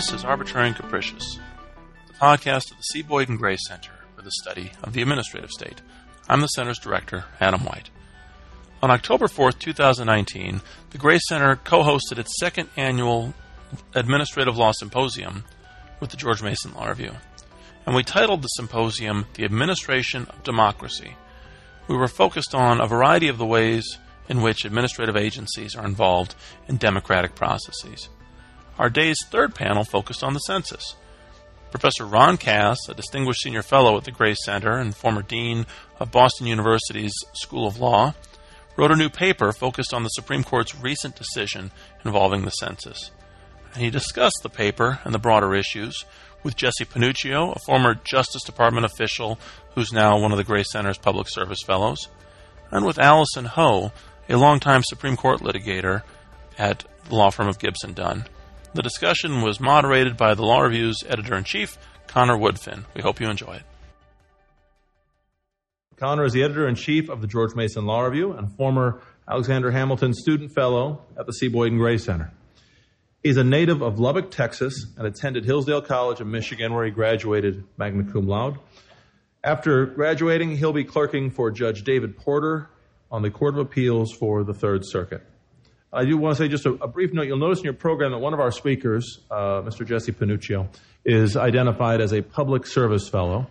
This is Arbitrary and Capricious, the podcast of the C. Boyden Gray Center for the Study of the Administrative State. I'm the Center's director, Adam White. On October 4th, 2019, the Gray Center co hosted its second annual Administrative Law Symposium with the George Mason Law Review. And we titled the symposium The Administration of Democracy. We were focused on a variety of the ways in which administrative agencies are involved in democratic processes. Our day's third panel focused on the census. Professor Ron Cass, a distinguished senior fellow at the Gray Center and former dean of Boston University's School of Law, wrote a new paper focused on the Supreme Court's recent decision involving the census. And he discussed the paper and the broader issues with Jesse Panuccio, a former Justice Department official who's now one of the Gray Center's Public Service Fellows, and with Allyson Ho, a longtime Supreme Court litigator at the law firm of Gibson Dunn. The discussion was moderated by the Law Review's editor in chief, Connor Woodfin. We hope you enjoy it. Connor is the editor in chief of the George Mason Law Review and former Alexander Hamilton Student Fellow at the C. Boyden Gray Center. He's a native of Lubbock, Texas, and attended Hillsdale College in Michigan, where he graduated magna cum laude. After graduating, he'll be clerking for Judge David Porter on the Court of Appeals for the Third Circuit. I do want to say just a, a, brief note. You'll notice in your program that one of our speakers, uh, Mr. Jesse Panuccio, is identified as a public service fellow.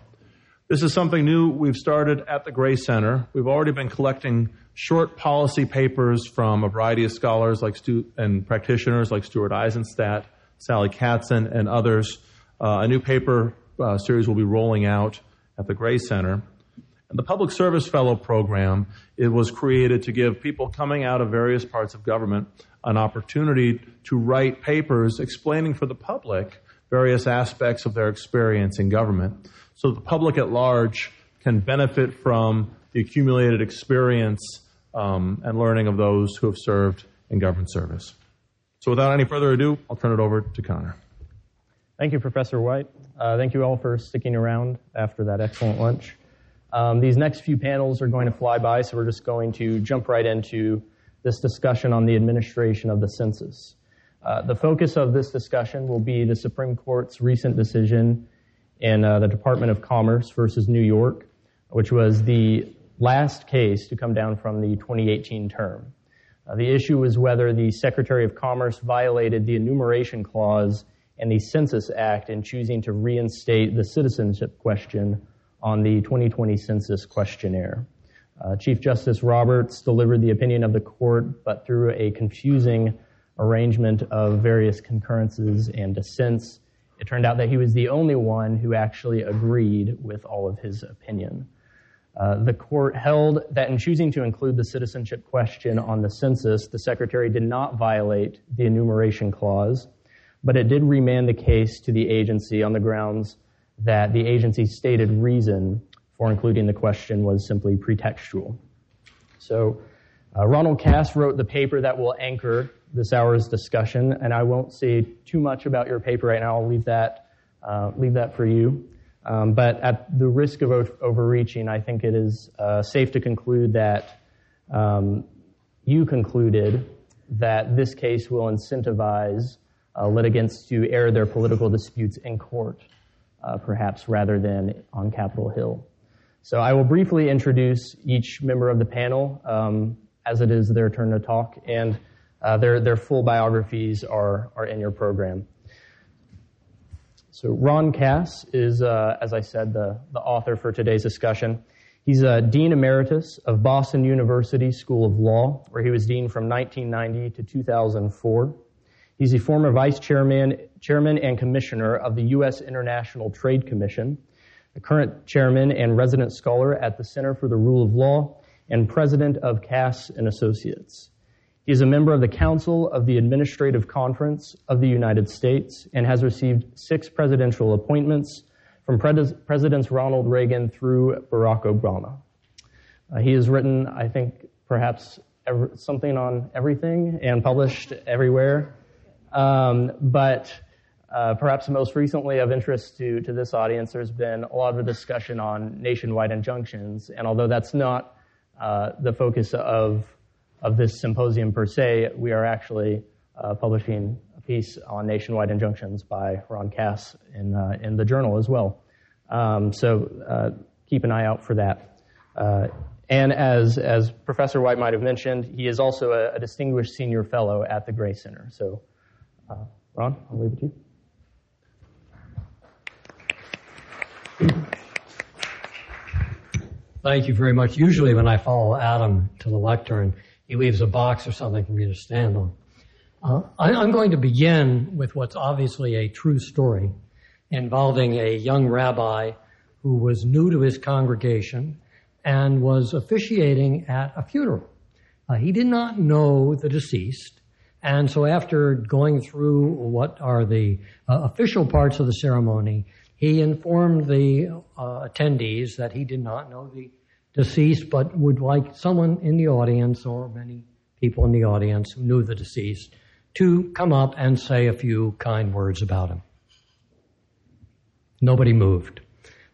This is something new we've started at the Gray Center. We've already been collecting short policy papers from a variety of scholars like Stu- and practitioners like Stuart Eizenstat, Sally Katzen, and others. Uh, a new paper uh, series will be rolling out at the Gray Center. And the Public Service Fellow program, it was created to give people coming out of various parts of government an opportunity to write papers explaining for the public various aspects of their experience in government so the public at large can benefit from the accumulated experience um, and learning of those who have served in government service. So without any further ado, I'll turn it over to Connor. Thank you, Professor White. Uh, thank you all for sticking around after that excellent lunch. Um, these next few panels are going to fly by, so we're just going to jump right into this discussion on the administration of the census. Uh, the focus of this discussion will be the Supreme Court's recent decision in uh, the Department of Commerce versus New York, which was the last case to come down from the 2018 term. Uh, the issue was whether the Secretary of Commerce violated the enumeration clause and the Census Act in choosing to reinstate the citizenship question on the 2020 census questionnaire. Uh, Chief Justice Roberts delivered the opinion of the court, but through a confusing arrangement of various concurrences and dissents, it turned out that he was the only one who actually agreed with all of his opinion. Uh, the court held that in choosing to include the citizenship question on the census, the secretary did not violate the enumeration clause, but it did remand the case to the agency on the grounds that the agency's stated reason for including the question was simply pretextual. So, uh, Ronald Cass wrote the paper that will anchor this hour's discussion, and I won't say too much about your paper right now. I'll leave that uh, leave that for you. Um, but at the risk of overreaching, I think it is uh, safe to conclude that um, you concluded that this case will incentivize uh, litigants to air their political disputes in court uh, perhaps rather than on Capitol Hill. So I will briefly introduce each member of the panel um, as it is their turn to talk, and uh, their, their full biographies are, are in your program. So Ron Cass is, uh, as I said, the, the author for today's discussion. He's a Dean Emeritus of Boston University School of Law, where he was Dean from 1990 to 2004. He's a former vice chairman, chairman and commissioner of the U.S. International Trade Commission, the current chairman and resident scholar at the Center for the Rule of Law, and president of Cass and Associates. He is a member of the Council of the Administrative Conference of the United States and has received six presidential appointments from Pres- Presidents Ronald Reagan through Barack Obama. Uh, he has written, I think, perhaps something on everything and published everywhere. Um, but uh, perhaps most recently of interest to, to this audience, there's been a lot of discussion on nationwide injunctions. And although that's not uh, the focus of, of this symposium per se, we are actually uh, publishing a piece on nationwide injunctions by Ron Cass in, uh, in the journal as well. Um, so uh, keep an eye out for that. Uh, and as, as Professor White might have mentioned, he is also a, a distinguished senior fellow at the Gray Center. So, uh, Ron, I'll leave it to you. Thank you very much. Usually, when I follow Adam to the lectern, he leaves a box or something for me to stand on. Uh, I, I'm going to begin with what's obviously a true story involving a young rabbi who was new to his congregation and was officiating at a funeral. Uh, he did not know the deceased, and so after going through what are the uh, official parts of the ceremony, he informed the uh, attendees that he did not know the deceased, but would like someone in the audience or many people in the audience who knew the deceased to come up and say a few kind words about him. Nobody moved.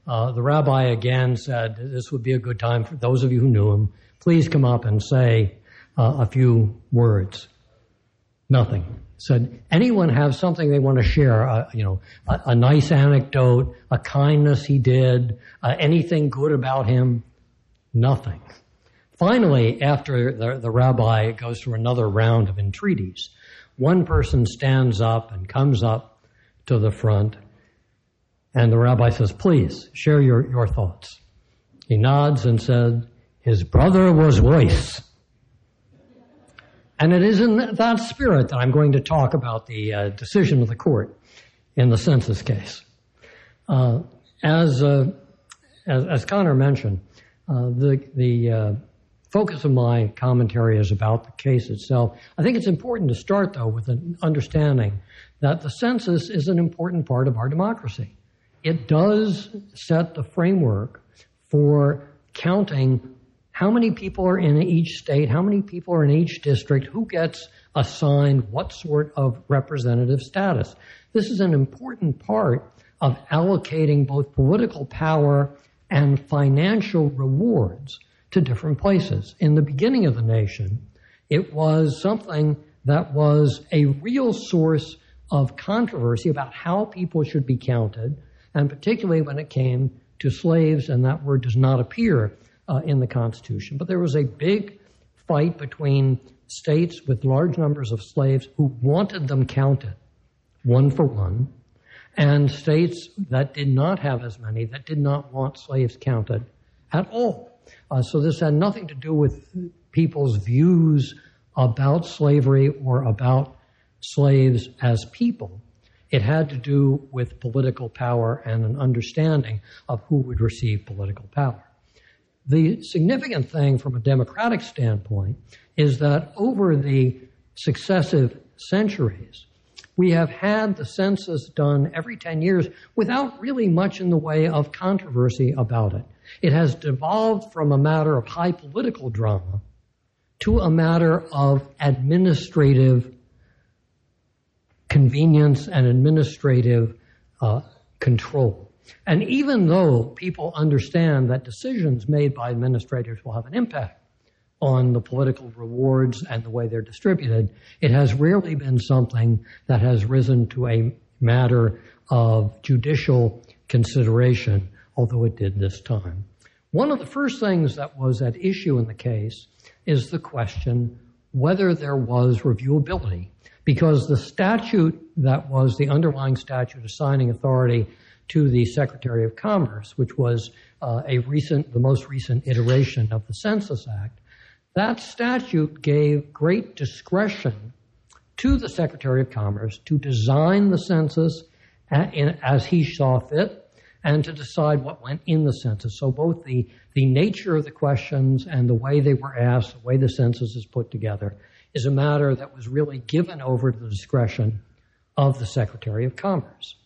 Uh, the rabbi again said, This would be a good time for those of you who knew him. Please come up and say uh, a few words. Nothing said, anyone have something they want to share? Uh, you know, a, a, nice anecdote, a kindness he did, uh, anything good about him? Nothing. Finally, after the, the rabbi goes through another round of entreaties, one person stands up and comes up to the front, and the rabbi says, Please share your, your thoughts. He nods and said, His brother was Weiss. And it is in that spirit that I'm going to talk about the uh, decision of the court in the census case. Uh, as, uh, as, as Connor mentioned, uh, the the uh, focus of my commentary is about the case itself. I think it's important to start though with an understanding that the census is an important part of our democracy. It does set the framework for counting how many people are in each state, how many people are in each district, who gets assigned what sort of representative status. This is an important part of allocating both political power and financial rewards to different places. In the beginning of the nation, it was something that was a real source of controversy about how people should be counted, and particularly when it came to slaves, and that word does not appear uh, in the Constitution. But there was a big fight between states with large numbers of slaves who wanted them counted one for one, and states that did not have as many, that did not want slaves counted at all. Uh, so this had nothing to do with people's views about slavery or about slaves as people. It had to do with political power and an understanding of who would receive political power. The significant thing from a democratic standpoint is that over the successive centuries, we have had the census done every 10 years without really much in the way of controversy about it. It has devolved from a matter of high political drama to a matter of administrative convenience and administrative uh, control. And even though people understand that decisions made by administrators will have an impact on the political rewards and the way they're distributed, it has rarely been something that has risen to a matter of judicial consideration, although it did this time. One of the first things that was at issue in the case is the question whether there was reviewability, because the statute that was the underlying statute assigning authority to the Secretary of Commerce, which was uh, a recent, the most recent iteration of the Census Act, that statute gave great discretion to the Secretary of Commerce to design the census as he saw fit and to decide what went in the census. So both the, the nature of the questions and the way they were asked, the way the census is put together, is a matter that was really given over to the discretion of the Secretary of Commerce.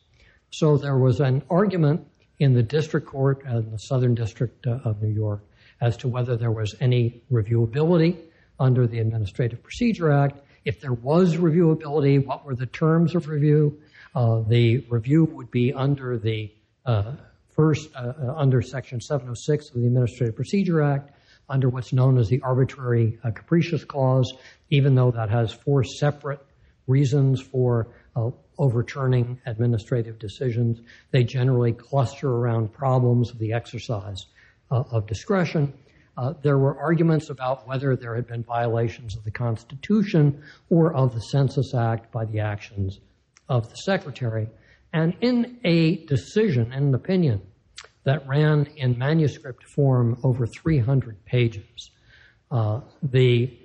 So there was an argument in the district court in the Southern District uh, of New York as to whether there was any reviewability under the Administrative Procedure Act. If there was reviewability, what were the terms of review? Uh, the review would be under the uh, first, under Section 706 of the Administrative Procedure Act, under what's known as the Arbitrary Capricious Clause, even though that has four separate reasons for overturning administrative decisions. They generally cluster around problems of the exercise uh, of discretion. Uh, there were arguments about whether there had been violations of the Constitution or of the Census Act by the actions of the Secretary. And in a decision, in an opinion that ran in manuscript form over 300 pages, uh, the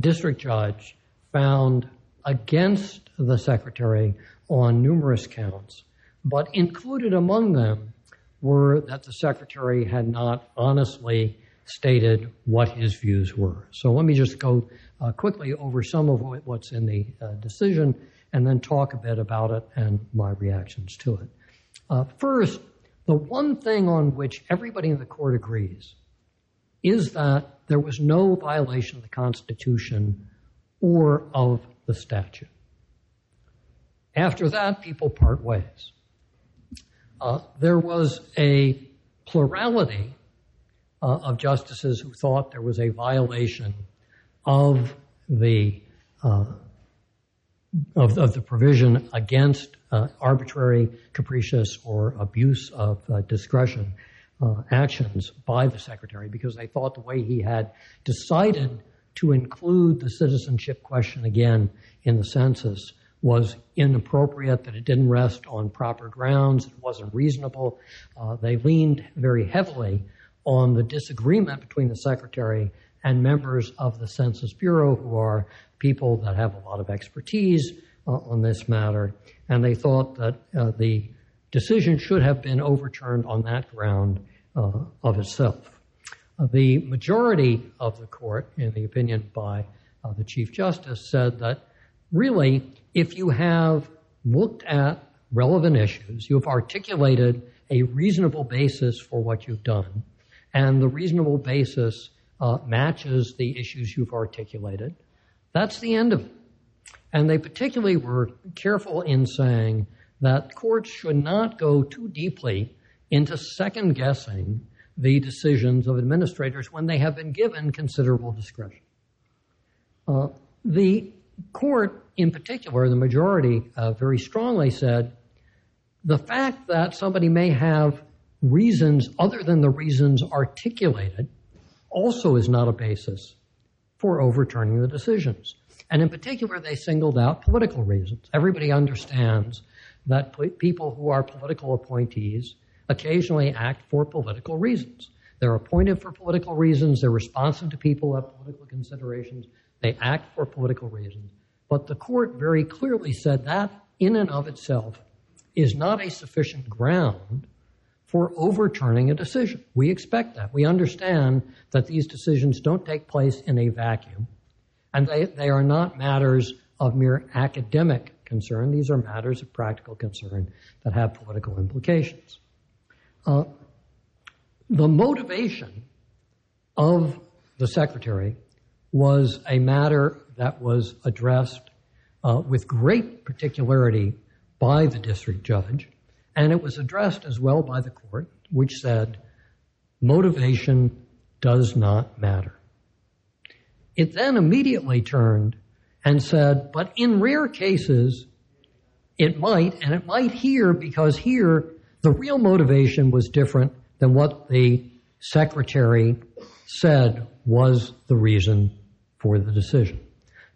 district judge found against the Secretary on numerous counts, but included among them were that the Secretary had not honestly stated what his views were. So let me just go uh, quickly over some of what's in the uh, decision and then talk a bit about it and my reactions to it. Uh, first, the one thing on which everybody in the court agrees is that there was no violation of the Constitution or of the statute. After that, people part ways. Uh, there was a plurality uh, of justices who thought there was a violation of the uh, of, of, the provision against uh, arbitrary, capricious, or abuse of uh, discretion uh, actions by the secretary because they thought the way he had decided to include the citizenship question again in the census was inappropriate, that it didn't rest on proper grounds, it wasn't reasonable. Uh, they leaned very heavily on the disagreement between the secretary and members of the Census Bureau who are people that have a lot of expertise uh, on this matter. And they thought that uh, the decision should have been overturned on that ground of itself. The majority of the court, in the opinion by the Chief Justice, said that really, if you have looked at relevant issues, you have articulated a reasonable basis for what you've done, and the reasonable basis uh, matches the issues you've articulated, that's the end of it. And they particularly were careful in saying that courts should not go too deeply into second guessing the decisions of administrators when they have been given considerable discretion. Uh, the court, in particular, the majority, uh, very strongly said the fact that somebody may have reasons other than the reasons articulated also is not a basis for overturning the decisions. And in particular, they singled out political reasons. Everybody understands that people who are political appointees occasionally act for political reasons. They're appointed for political reasons. They're responsive to people have political considerations. They act for political reasons. But the court very clearly said that in and of itself is not a sufficient ground for overturning a decision. We expect that. We understand that these decisions don't take place in a vacuum, and they, they are not matters of mere academic concern. These are matters of practical concern that have political implications. Uh, the motivation of the secretary was a matter that was addressed uh, with great particularity by the district judge and it was addressed as well by the court, which said motivation does not matter. It then immediately turned and said, but in rare cases, it might, and it might here because here the real motivation was different than what the secretary said was the reason for the decision.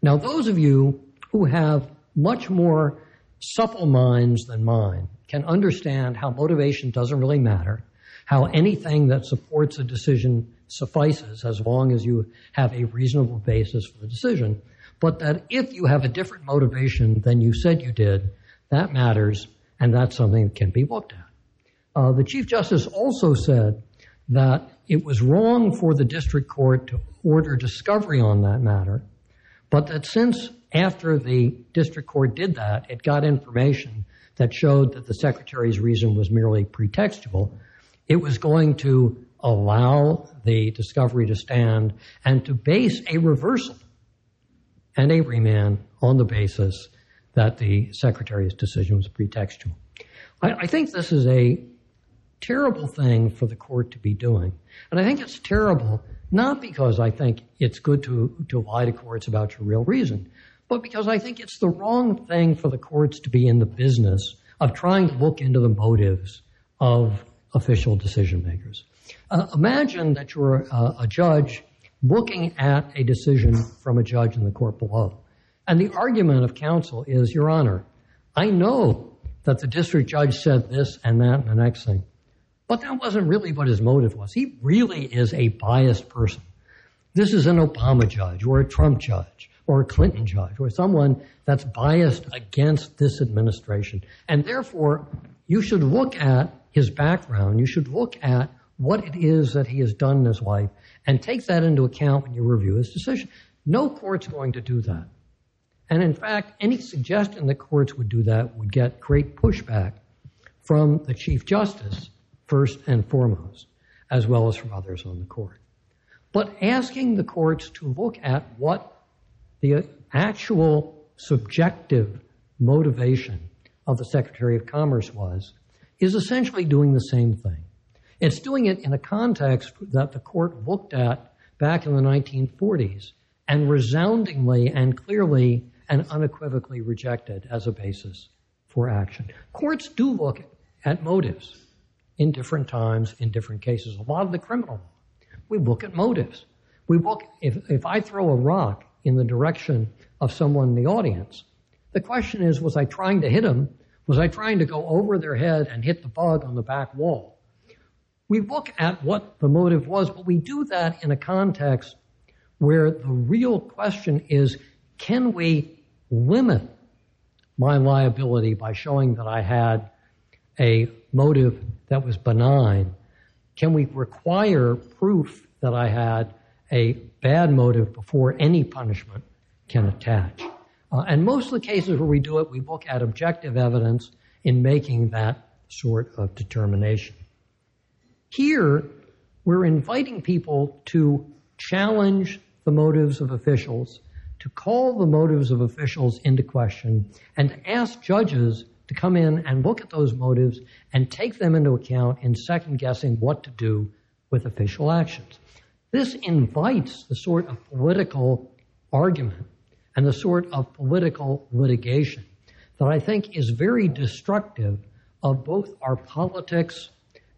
Now, those of you who have much more supple minds than mine can understand how motivation doesn't really matter, how anything that supports a decision suffices as long as you have a reasonable basis for the decision, but that if you have a different motivation than you said you did, that matters, and that's something that can be looked at. Uh, the Chief Justice also said that it was wrong for the district court to order discovery on that matter, but that since after the district court did that, it got information that showed that the secretary's reason was merely pretextual. It was going to allow the discovery to stand and to base a reversal and a remand on the basis that the secretary's decision was pretextual. I, think this is a terrible thing for the court to be doing. And I think it's terrible not because I think it's good to, to lie to courts about your real reason, but because I think it's the wrong thing for the courts to be in the business of trying to look into the motives of official decision makers. Uh, imagine that you're a, a judge looking at a decision from a judge in the court below. And the argument of counsel is, Your Honor, I know that the district judge said this and that and the next thing, but that wasn't really what his motive was. He really is a biased person. This is an Obama judge or a Trump judge or a Clinton judge or someone that's biased against this administration. And therefore, you should look at his background. You should look at what it is that he has done in his life and take that into account when you review his decision. No court's going to do that. And in fact, any suggestion that courts would do that would get great pushback from the Chief Justice, first and foremost, as well as from others on the court. But asking the courts to look at what the actual subjective motivation of the Secretary of Commerce was is essentially doing the same thing. It's doing it in a context that the court looked at back in the 1940s and resoundingly and clearly and unequivocally rejected as a basis for action. Courts do look at motives in different times, in different cases. A lot of the criminal law, we look at motives. We look, if, if I throw a rock in the direction of someone in the audience, the question is, was I trying to hit them? Was I trying to go over their head and hit the bug on the back wall? We look at what the motive was, but we do that in a context where the real question is, can we limit my liability by showing that I had a motive that was benign? Can we require proof that I had a bad motive before any punishment can attach? Uh, and most of the cases where we do it, we look at objective evidence in making that sort of determination. Here, we're inviting people to challenge the motives of officials to call the motives of officials into question and to ask judges to come in and look at those motives and take them into account in second guessing what to do with official actions. This invites the sort of political argument and the sort of political litigation that I think is very destructive of both our politics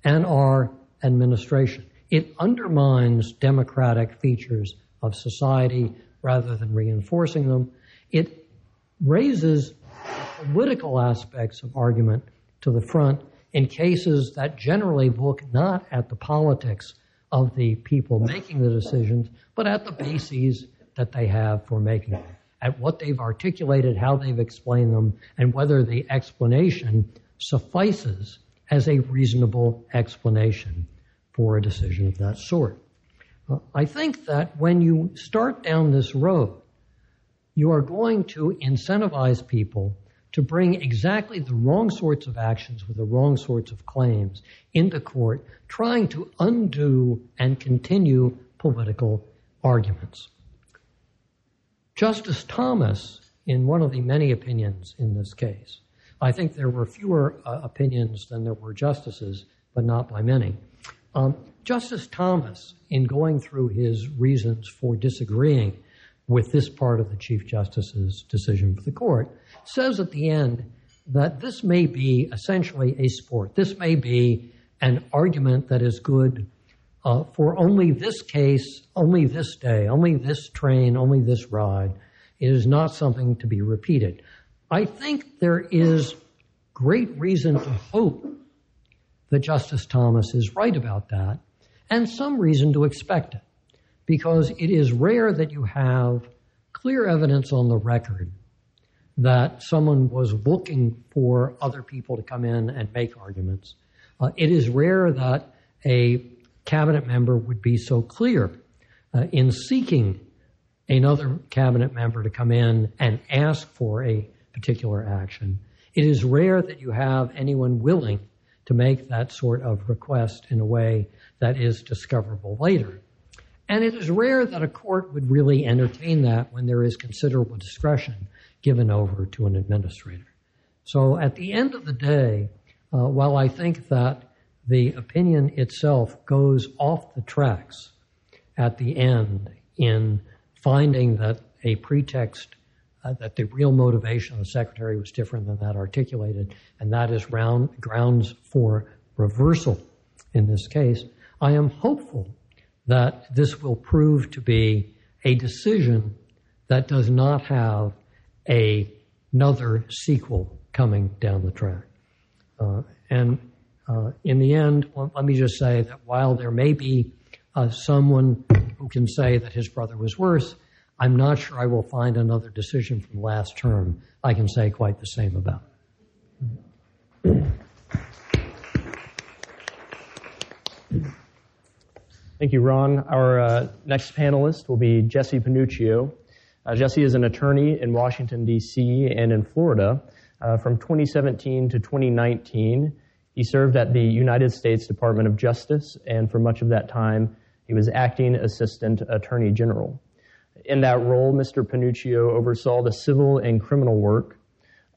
and our administration. It undermines democratic features of society rather than reinforcing them. It raises political aspects of argument to the front in cases that generally look not at the politics of the people making the decisions, but at the bases that they have for making them, at what they've articulated, how they've explained them, and whether the explanation suffices as a reasonable explanation for a decision of that sort. I think that when you start down this road, you are going to incentivize people to bring exactly the wrong sorts of actions with the wrong sorts of claims into court, trying to undo and continue political arguments. Justice Thomas, in one of the many opinions in this case, I think there were fewer uh, opinions than there were justices, but not by many. Um, Justice Thomas, in going through his reasons for disagreeing with this part of the Chief Justice's decision for the court, says at the end that this may be essentially a sport. This may be an argument that is good uh, for only this case, only this day, only this train, only this ride. It is not something to be repeated. I think there is great reason to hope that Justice Thomas is right about that and some reason to expect it because it is rare that you have clear evidence on the record that someone was looking for other people to come in and make arguments. Uh, it is rare that a cabinet member would be so clear uh, in seeking another cabinet member to come in and ask for a particular action. It is rare that you have anyone willing to make that sort of request in a way that is discoverable later. And it is rare that a court would really entertain that when there is considerable discretion given over to an administrator. So at the end of the day, uh, while I think that the opinion itself goes off the tracks at the end in finding that a pretext uh, that the real motivation of the secretary was different than that articulated, and that is round, grounds for reversal in this case. I am hopeful that this will prove to be a decision that does not have a, another sequel coming down the track. Uh, and uh, in the end, let me just say that while there may be uh, someone who can say that his brother was worse, I'm not sure I will find another decision from last term I can say quite the same about. Thank you, Ron. Our uh, next panelist will be Jesse Panuccio. Uh, Jesse is an attorney in Washington, D.C. and in Florida. Uh, from 2017 to 2019, he served at the United States Department of Justice, and for much of that time, he was acting assistant attorney general. In that role, Mr. Panuccio oversaw the civil and criminal work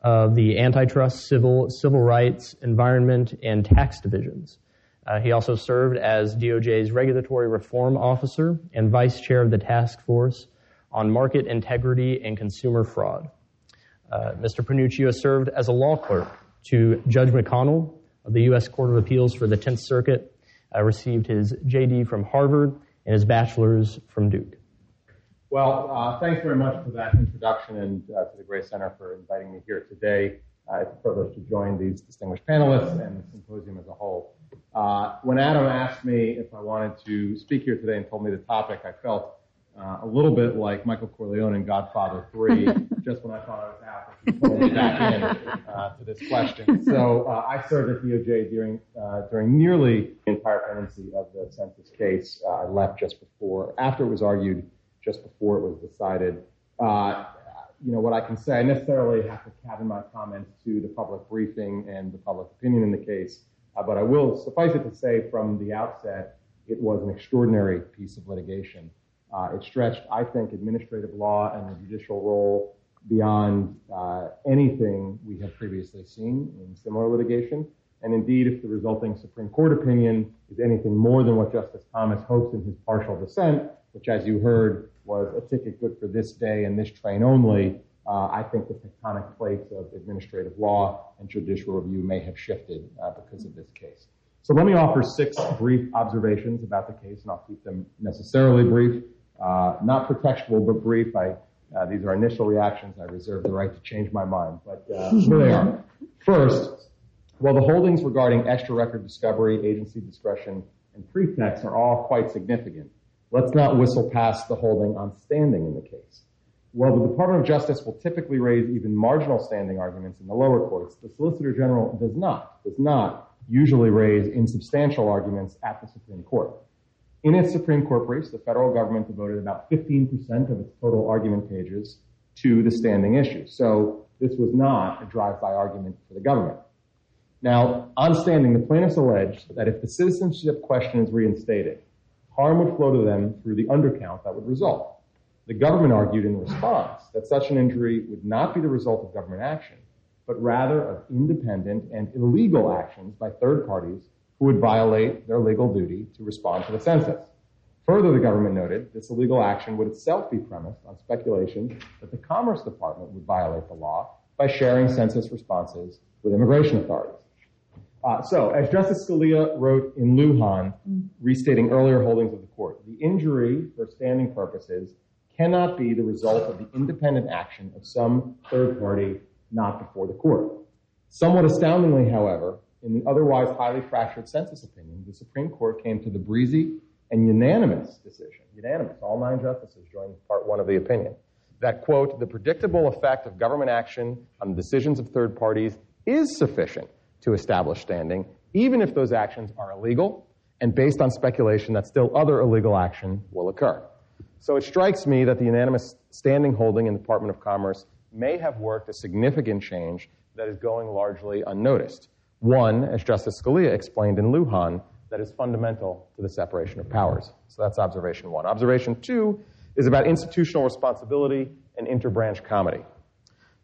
of the antitrust, civil, civil rights, environment, and tax divisions. Uh, he also served as DOJ's regulatory reform officer and vice chair of the task force on market integrity and consumer fraud. Uh, Mr. Panuccio served as a law clerk to Judge McConnell of the U.S. Court of Appeals for the 10th Circuit, uh, received his JD from Harvard and his bachelor's from Duke. Well, uh, thanks very much for that introduction and uh, to the Gray Center for inviting me here today. Uh, it's a privilege to join these distinguished panelists and the symposium as a whole. Uh, when Adam asked me if I wanted to speak here today and told me the topic, I felt uh, a little bit like Michael Corleone in Godfather 3, just when I thought I was out, he pulled me back in uh, to this question. So uh, I served at DOJ during uh, during nearly the entire pendency of the census case. Uh, I left just before, after it was argued, just before it was decided. You know, what I can say, I necessarily have to cabin my comments to the public briefing and the public opinion in the case. Uh, but I will suffice it to say from the outset, it was an extraordinary piece of litigation. Uh, it stretched, I think, administrative law and the judicial role beyond uh, anything we have previously seen in similar litigation. And indeed, if the resulting Supreme Court opinion is anything more than what Justice Thomas hopes in his partial dissent, which, as you heard, was a ticket good for this day and this train only, uh, I think the tectonic plates of administrative law and judicial review may have shifted uh, because of this case. So let me offer six brief observations about the case, and I'll keep them necessarily brief, uh, not pretextual, but brief. I, uh, these are initial reactions. I reserve the right to change my mind, but uh, here they are. First, while the holdings regarding extra record discovery, agency discretion, and pretext are all quite significant, let's not whistle past the holding on standing in the case. While the Department of Justice will typically raise even marginal standing arguments in the lower courts, the Solicitor General does not, does not usually raise insubstantial arguments at the Supreme Court. In its Supreme Court briefs, the federal government devoted about 15% of its total argument pages to the standing issue. So this was not a drive-by argument for the government. Now, on standing, the plaintiffs alleged that if the citizenship question is reinstated, harm would flow to them through the undercount that would result. The government argued in response that such an injury would not be the result of government action, but rather of independent and illegal actions by third parties who would violate their legal duty to respond to the census. Further, the government noted this illegal action would itself be premised on speculation that the Commerce Department would violate the law by sharing census responses with immigration authorities. Uh, so, as Justice Scalia wrote in Lujan, restating earlier holdings of the court, the injury for standing purposes cannot be the result of the independent action of some third party not before the court. Somewhat astoundingly, however, in the otherwise highly fractured census opinion, the Supreme Court came to the breezy and unanimous decision, unanimous, all nine justices joined part one of the opinion, that, quote, the predictable effect of government action on the decisions of third parties is sufficient to establish standing, even if those actions are illegal and based on speculation that still other illegal action will occur. So it strikes me that the unanimous standing holding in the Department of Commerce may have worked a significant change that is going largely unnoticed. One, as Justice Scalia explained in Lujan, that is fundamental to the separation of powers. So that's observation one. Observation two is about institutional responsibility and interbranch comity.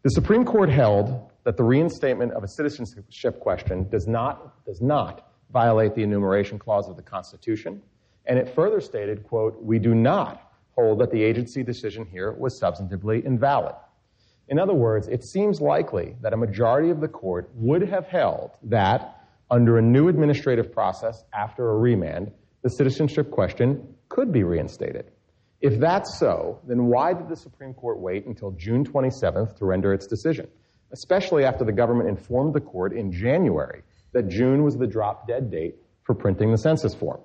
The Supreme Court held that the reinstatement of a citizenship question does not, does not violate the enumeration clause of the Constitution. And it further stated, quote, we do not hold that the agency decision here was substantively invalid. In other words, it seems likely that a majority of the court would have held that, under a new administrative process after a remand, the citizenship question could be reinstated. If that's so, then why did the Supreme Court wait until June 27th to render its decision, especially after the government informed the court in January that June was the drop dead date for printing the census form?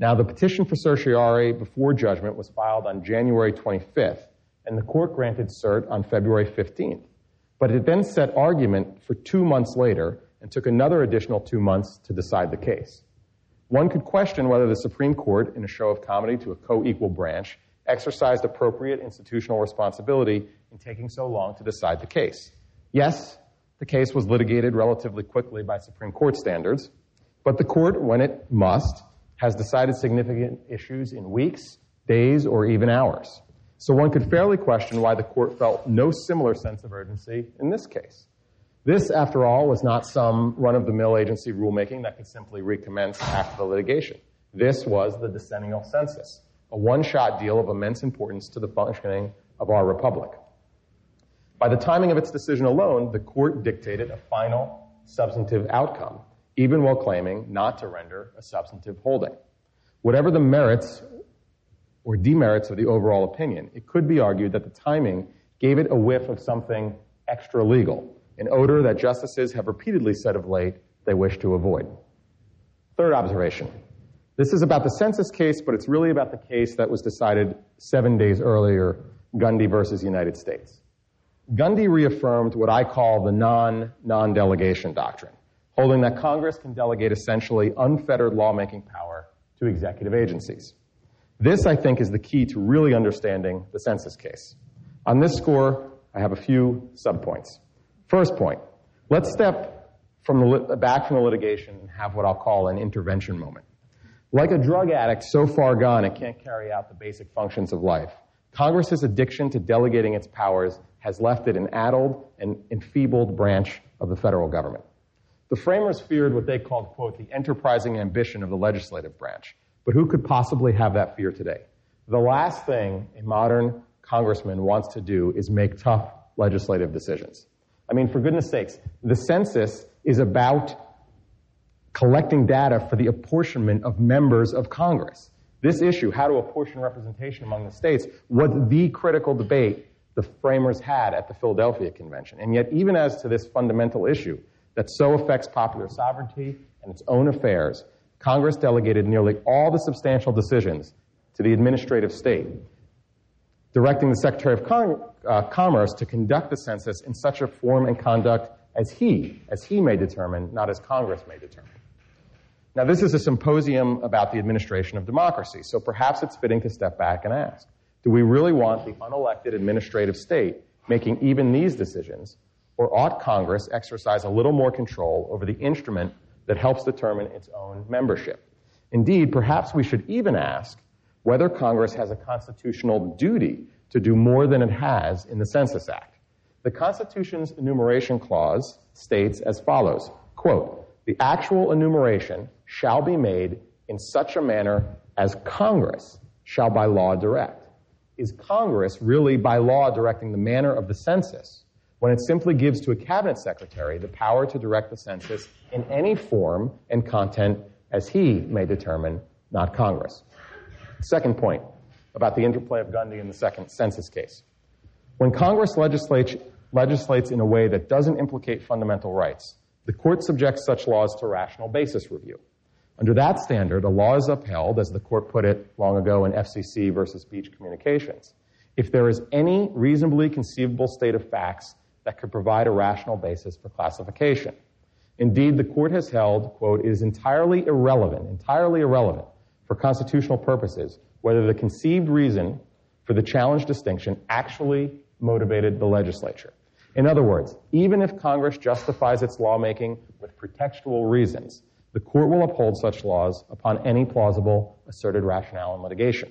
Now, the petition for certiorari before judgment was filed on January 25th, and the court granted cert on February 15th. But it then set argument for two months later and took another additional two months to decide the case. One could question whether the Supreme Court, in a show of comity to a co equal branch, exercised appropriate institutional responsibility in taking so long to decide the case. Yes, the case was litigated relatively quickly by Supreme Court standards, but the court, when it must, has decided significant issues in weeks, days, or even hours. So one could fairly question why the court felt no similar sense of urgency in this case. This, after all, was not some run of the mill agency rulemaking that could simply recommence after the litigation. This was the decennial census, a one shot deal of immense importance to the functioning of our republic. By the timing of its decision alone, the court dictated a final substantive outcome even while claiming not to render a substantive holding. Whatever the merits or demerits of the overall opinion, it could be argued that the timing gave it a whiff of something extra legal, an odor that justices have repeatedly said of late they wish to avoid. Third observation. This is about the census case, but it's really about the case that was decided seven days earlier, Gundy versus United States. Gundy reaffirmed what I call the non non delegation doctrine holding that Congress can delegate essentially unfettered lawmaking power to executive agencies. This, I think, is the key to really understanding the census case. On this score, I have a few subpoints. First point, let's step from the, back from the litigation and have what I'll call an intervention moment. Like a drug addict so far gone it can't carry out the basic functions of life, Congress's addiction to delegating its powers has left it an addled and enfeebled branch of the federal government. The framers feared what they called, quote, the enterprising ambition of the legislative branch. But who could possibly have that fear today? The last thing a modern congressman wants to do is make tough legislative decisions. I mean, for goodness sakes, the census is about collecting data for the apportionment of members of Congress. This issue, how to apportion representation among the states, was the critical debate the framers had at the Philadelphia Convention. And yet, even as to this fundamental issue, that so affects popular sovereignty and its own affairs, Congress delegated nearly all the substantial decisions to the administrative state, directing the Secretary of uh, Commerce to conduct the census in such a form and conduct as he, as he may determine, not as Congress may determine. Now, this is a symposium about the administration of democracy, so perhaps it's fitting to step back and ask, do we really want the unelected administrative state making even these decisions or ought Congress exercise a little more control over the instrument that helps determine its own membership? Indeed, perhaps we should even ask whether Congress has a constitutional duty to do more than it has in the Census Act. The Constitution's enumeration clause states as follows, quote, the actual enumeration shall be made in such a manner as Congress shall by law direct. Is Congress really by law directing the manner of the census? when it simply gives to a cabinet secretary the power to direct the census in any form and content as he may determine, not Congress. Second point about the interplay of Gundy in the second census case. When Congress legislates in a way that doesn't implicate fundamental rights, the court subjects such laws to rational basis review. Under that standard, a law is upheld, as the court put it long ago in FCC versus Beach Communications, if there is any reasonably conceivable state of facts that could provide a rational basis for classification. Indeed, the court has held, quote, it is entirely irrelevant, entirely irrelevant for constitutional purposes whether the conceived reason for the challenge distinction actually motivated the legislature. In other words, even if Congress justifies its lawmaking with pretextual reasons, the court will uphold such laws upon any plausible asserted rationale in litigation.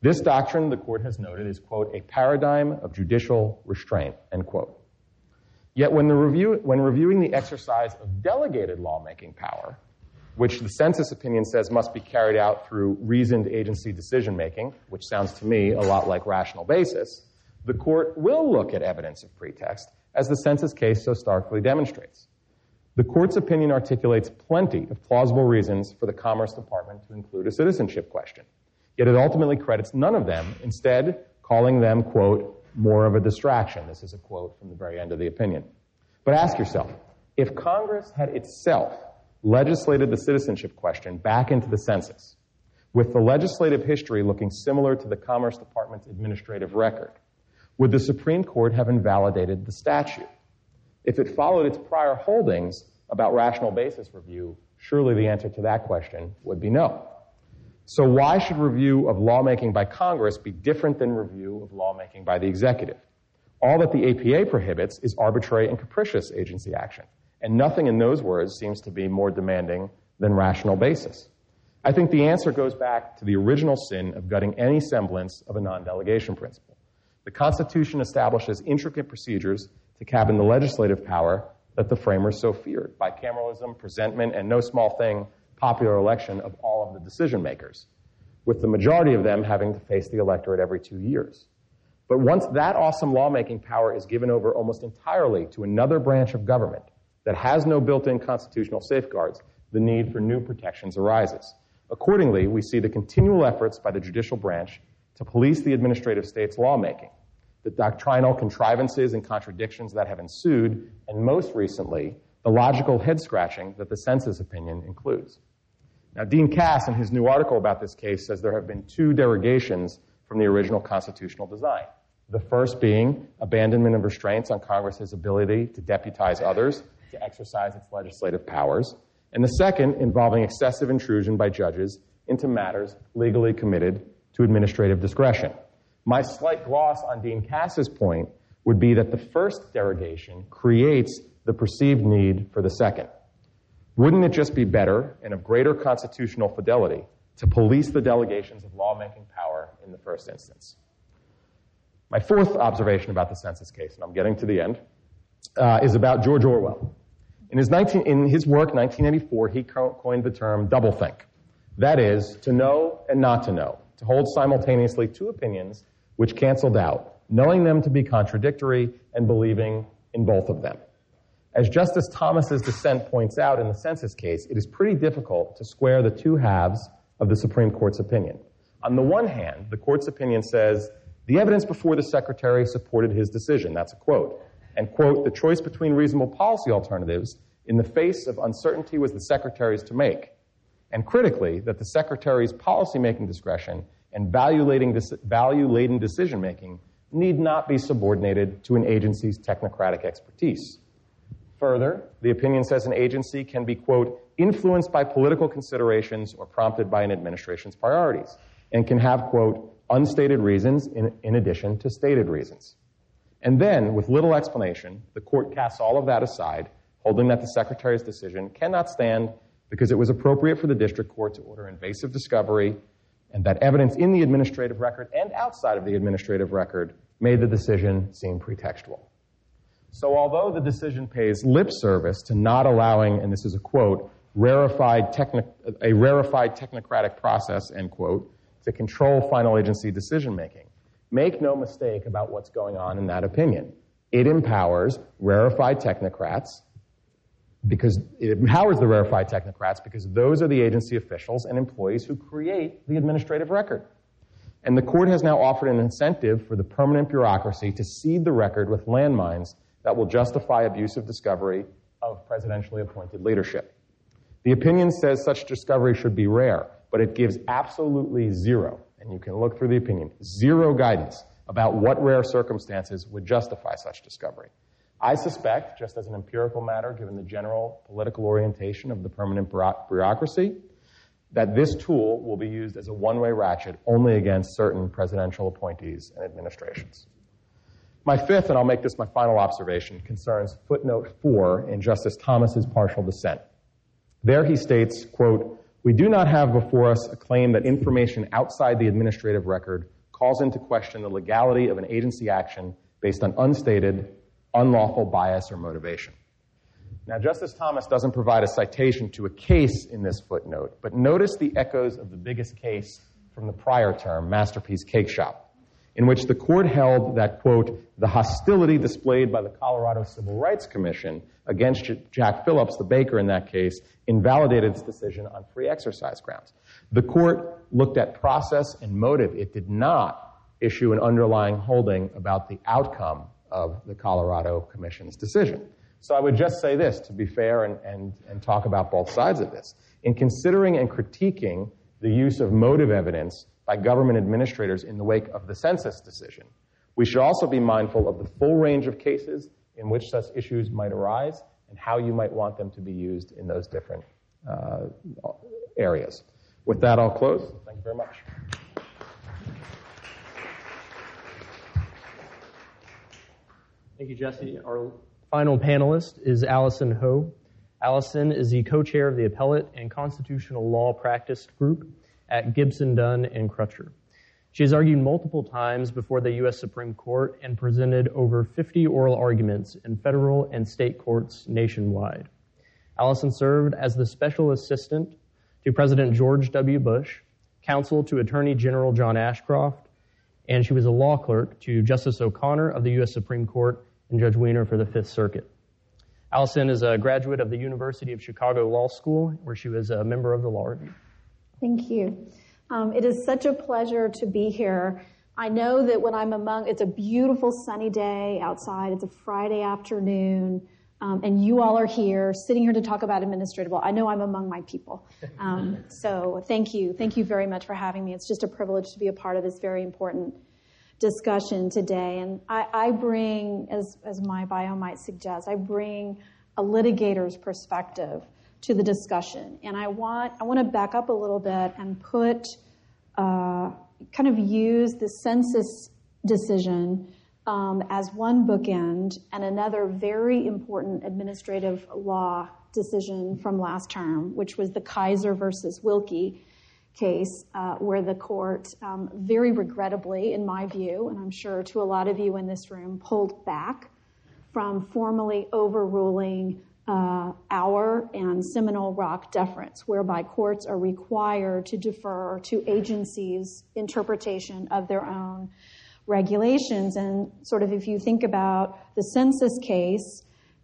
This doctrine, the court has noted, is, quote, a paradigm of judicial restraint, end quote. Yet when, review, when reviewing the exercise of delegated lawmaking power, which the census opinion says must be carried out through reasoned agency decision making, which sounds to me a lot like rational basis, the court will look at evidence of pretext, as the census case so starkly demonstrates. The court's opinion articulates plenty of plausible reasons for the Commerce Department to include a citizenship question. Yet it ultimately credits none of them, instead, calling them, quote, more of a distraction. This is a quote from the very end of the opinion. But ask yourself if Congress had itself legislated the citizenship question back into the census, with the legislative history looking similar to the Commerce Department's administrative record, would the Supreme Court have invalidated the statute? If it followed its prior holdings about rational basis review, surely the answer to that question would be no. So why should review of lawmaking by Congress be different than review of lawmaking by the executive? All that the APA prohibits is arbitrary and capricious agency action, and nothing in those words seems to be more demanding than rational basis. I think the answer goes back to the original sin of gutting any semblance of a non-delegation principle. The Constitution establishes intricate procedures to cabin the legislative power that the framers so feared bicameralism, presentment, and no small thing, popular election of all of the decision makers, with the majority of them having to face the electorate every two years. But once that awesome lawmaking power is given over almost entirely to another branch of government that has no built in constitutional safeguards, the need for new protections arises. Accordingly, we see the continual efforts by the judicial branch to police the administrative state's lawmaking, the doctrinal contrivances and contradictions that have ensued, and most recently, the logical head scratching that the census opinion includes. Now, Dean Cass, in his new article about this case, says there have been two derogations from the original constitutional design. The first being abandonment of restraints on Congress's ability to deputize others to exercise its legislative powers, and the second involving excessive intrusion by judges into matters legally committed to administrative discretion. My slight gloss on Dean Cass's point would be that the first derogation creates the perceived need for the second. Wouldn't it just be better and of greater constitutional fidelity to police the delegations of lawmaking power in the first instance? My fourth observation about the census case, and I'm getting to the end, uh, is about George Orwell. In his, 19, in his work, 1984, he coined the term doublethink. That is, to know and not to know, to hold simultaneously two opinions which canceled out, knowing them to be contradictory and believing in both of them. As Justice Thomas's dissent points out in the census case, it is pretty difficult to square the two halves of the Supreme Court's opinion. On the one hand, the court's opinion says the evidence before the secretary supported his decision. That's a quote. And quote, the choice between reasonable policy alternatives in the face of uncertainty was the secretary's to make. And critically, that the secretary's policymaking discretion and value-laden decision making need not be subordinated to an agency's technocratic expertise. Further, the opinion says an agency can be, quote, influenced by political considerations or prompted by an administration's priorities, and can have, quote, unstated reasons in, in addition to stated reasons. And then, with little explanation, the court casts all of that aside, holding that the secretary's decision cannot stand because it was appropriate for the district court to order invasive discovery and that evidence in the administrative record and outside of the administrative record made the decision seem pretextual. So, although the decision pays lip service to not allowing, and this is a quote, rarefied techni- a rarefied technocratic process, end quote, to control final agency decision making, make no mistake about what's going on in that opinion. It empowers rarefied technocrats because it empowers the rarefied technocrats because those are the agency officials and employees who create the administrative record. And the court has now offered an incentive for the permanent bureaucracy to seed the record with landmines that will justify abusive discovery of presidentially appointed leadership. The opinion says such discovery should be rare, but it gives absolutely zero, and you can look through the opinion, zero guidance about what rare circumstances would justify such discovery. I suspect, just as an empirical matter, given the general political orientation of the permanent bureaucracy, that this tool will be used as a one way ratchet only against certain presidential appointees and administrations. My fifth, and I'll make this my final observation, concerns footnote four in Justice Thomas's partial dissent. There he states, quote, we do not have before us a claim that information outside the administrative record calls into question the legality of an agency action based on unstated unlawful bias or motivation. Now, Justice Thomas doesn't provide a citation to a case in this footnote, but notice the echoes of the biggest case from the prior term, Masterpiece Cakeshop. in which the court held that, quote, the hostility displayed by the Colorado Civil Rights Commission against Jack Phillips, the baker in that case, invalidated its decision on free exercise grounds. The court looked at process and motive. It did not issue an underlying holding about the outcome of the Colorado Commission's decision. So I would just say this to be fair and, and, and talk about both sides of this. In considering and critiquing the use of motive evidence by government administrators in the wake of the census decision, we should also be mindful of the full range of cases in which such issues might arise and how you might want them to be used in those different uh, areas. With that, I'll close. Thank you very much. Thank you, Jesse. Our final panelist is Allyson Ho. Allyson is the co-chair of the Appellate and Constitutional Law Practice Group at Gibson, Dunn, and Crutcher. She has argued multiple times before the U.S. Supreme Court and presented over 50 oral arguments in federal and state courts nationwide. Allyson served as the special assistant to President George W. Bush, counsel to Attorney General John Ashcroft, and she was a law clerk to Justice O'Connor of the U.S. Supreme Court and Judge Wiener for the Fifth Circuit. Allyson is a graduate of the University of Chicago Law School, where she was a member of the Law Review. Thank you. Um, it is such a pleasure to be here. I know that when I'm among, it's a beautiful sunny day outside. It's a Friday afternoon. Um, and you all are here, sitting here to talk about administrative law. I know I'm among my people. Um, so thank you. Thank you very much for having me. It's just a privilege to be a part of this very important discussion today. And I, I bring, as, as my bio might suggest, I bring a litigator's perspective to the discussion. And I want, I want to back up a little bit and put, uh, kind of use the census decision um, as one bookend and another very important administrative law decision from last term, which was the Kisor versus Wilkie case, uh, where the court, um, very regrettably, in my view, and I'm sure to a lot of you in this room, pulled back from formally overruling uh, Auer and Seminole Rock deference, whereby courts are required to defer to agencies' interpretation of their own regulations. And sort of if you think about the census case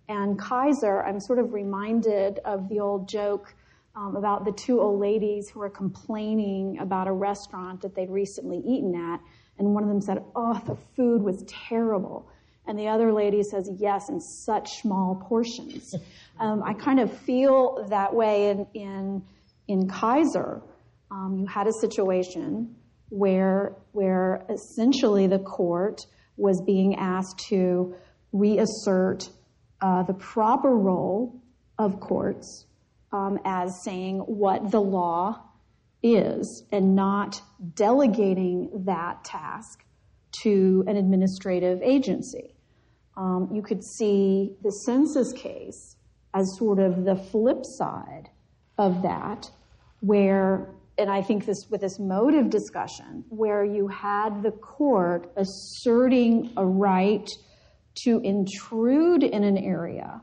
and Kisor, I'm sort of reminded of the old joke um, about the two old ladies who were complaining about a restaurant that they'd recently eaten at. And one of them said, Oh, the food was terrible. And the other lady says, Yes, in such small portions. um, I kind of feel that way in, in, in Kisor. Um, you had a situation where, where essentially the court was being asked to reassert uh, the proper role of courts as saying what the law is and not delegating that task to an administrative agency. Um, you could see the census case as sort of the flip side of that, where and I think this with this motive discussion, where you had the court asserting a right to intrude in an area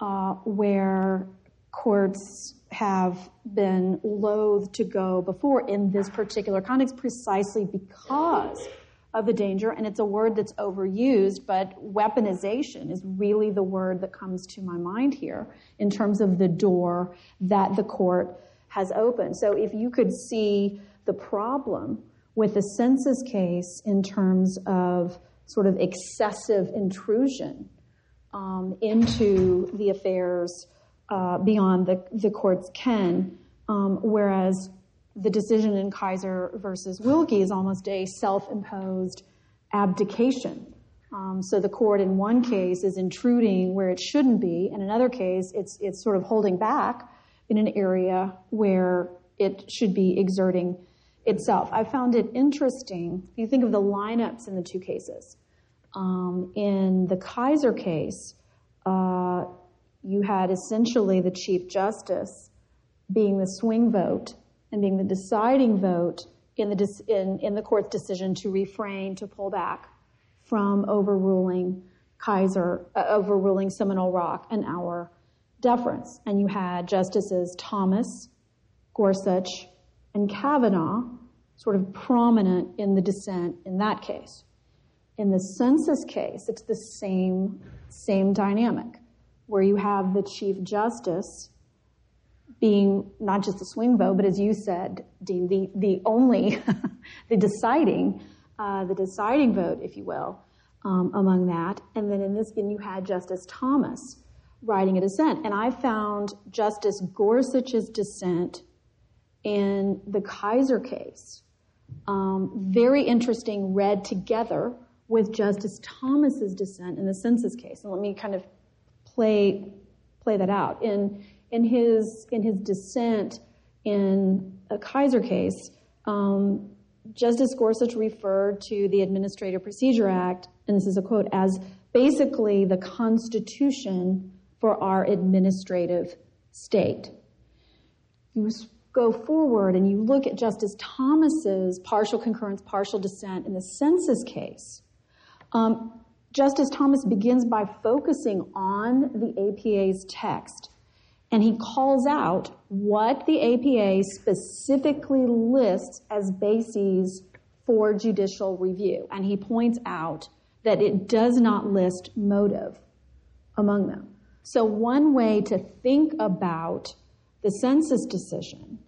uh, where courts have been loath to go before in this particular context, precisely because of the danger. And it's a word that's overused, but weaponization is really the word that comes to my mind here in terms of the door that the court has opened. So if you could see the problem with the census case in terms of sort of excessive intrusion um, into the affairs beyond the, court's ken, um, whereas the decision in Kisor versus Wilkie is almost a self-imposed abdication. Um, so the court in one case is intruding where it shouldn't be, and in another case it's it's sort of holding back in an area where it should be exerting itself. I found it interesting. If you think of the lineups in the two cases, um, in the Kisor case, uh, you had essentially the Chief Justice being the swing vote and being the deciding vote in the, in, in the court's decision to refrain, to pull back from overruling Kisor, uh, overruling Seminole Rock and Auer deference. And you had Justices Thomas, Gorsuch, and Kavanaugh sort of prominent in the dissent in that case. In the census case, it's the same, same dynamic, where you have the Chief Justice being not just the swing vote, but as you said, Dean, the, the only, the deciding, uh, the deciding vote, if you will, um, among that. And then in this, and you had Justice Thomas writing a dissent. And I found Justice Gorsuch's dissent in the Kisor case um, very interesting, read together with Justice Thomas's dissent in the census case. And let me kind of play play that out in in his in his dissent in a Kisor case. Um, Justice Gorsuch referred to the Administrative Procedure Act, and this is a quote, as basically the Constitution for our administrative state. You go forward and you look at Justice Thomas's partial concurrence, partial dissent in the census case. Um, Justice Thomas begins by focusing on the APA's text, and he calls out what the APA specifically lists as bases for judicial review. And he points out that it does not list motive among them. So, one way to think about the census decision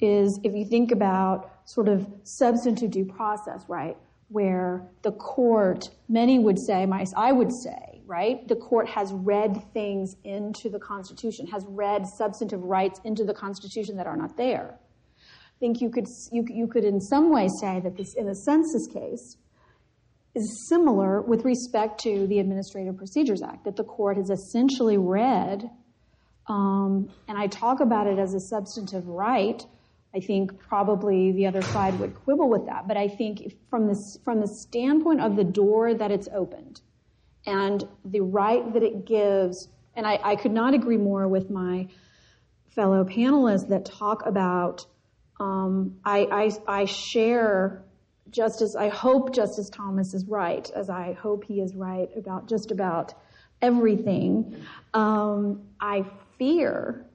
is if you think about sort of substantive due process, right, where the court, many would say, my I would say, right, the court has read things into the Constitution, has read substantive rights into the Constitution that are not there. I think you could, you, could in some way say that this, in the census case, is similar with respect to the Administrative Procedures Act, that the court has essentially read, um, and I talk about it as a substantive right. I think probably the other side would quibble with that, but I think from the, from the standpoint of the door that it's opened and the right that it gives, and I, I could not agree more with my fellow panelists that talk about, um, I, I, I share Justice, I hope Justice Thomas is right, as I hope he is right about just about everything. Um, I fear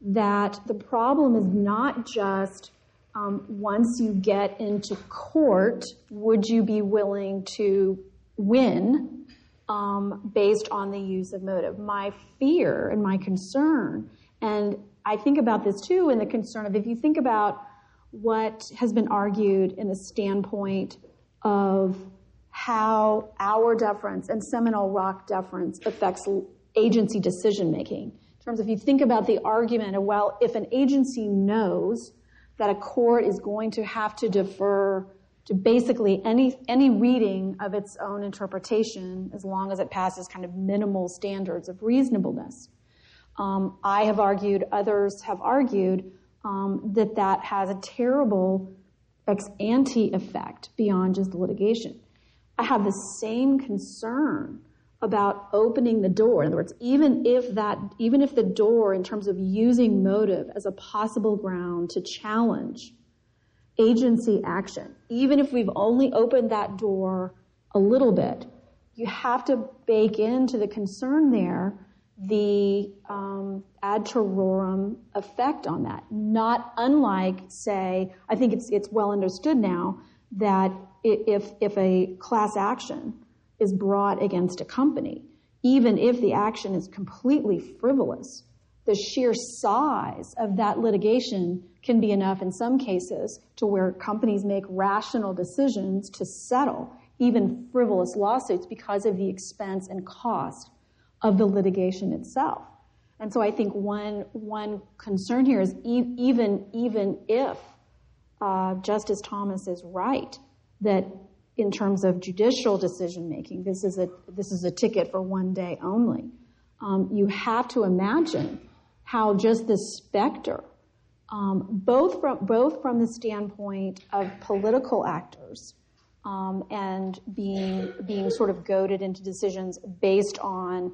that the problem is not just um, once you get into court, would you be willing to win um, based on the use of motive? My fear and my concern, and I think about this too in the concern of if you think about what has been argued in the standpoint of how Auer deference and Seminole Rock deference affects agency decision making. Terms of if you think about the argument of, well, if an agency knows that a court is going to have to defer to basically any, any reading of its own interpretation as long as it passes kind of minimal standards of reasonableness. Um, I have argued, others have argued, um, that that has a terrible ex ante effect beyond just litigation. I have the same concern about opening the door. In other words, even if that, even if the door, in terms of using motive as a possible ground to challenge agency action, even if we've only opened that door a little bit, you have to bake into the concern there the um, ad terrorem effect on that. Not unlike, say, I think it's it's well understood now that if if a class action is brought against a company, even if the action is completely frivolous, the sheer size of that litigation can be enough in some cases to where companies make rational decisions to settle even frivolous lawsuits because of the expense and cost of the litigation itself. And so I think one, one concern here is e- even, even if uh, Justice Thomas is right that in terms of judicial decision making, this is a, this is a ticket for one day only. Um, you have to imagine how just the specter, um, both, from, both from the standpoint of political actors um, and being, being sort of goaded into decisions based on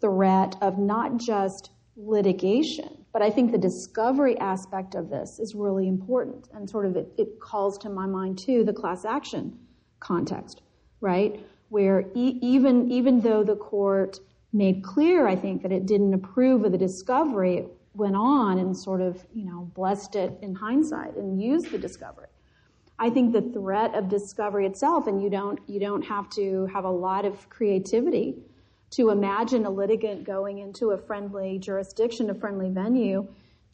threat of not just litigation, but I think the discovery aspect of this is really important. And sort of it, it calls to my mind, too, the class action context, right? Where even, even though the court made clear, I think, that it didn't approve of the discovery, it went on and sort of, you know, blessed it in hindsight and used the discovery. I think the threat of discovery itself, and you don't you don't have to have a lot of creativity to imagine a litigant going into a friendly jurisdiction, a friendly venue,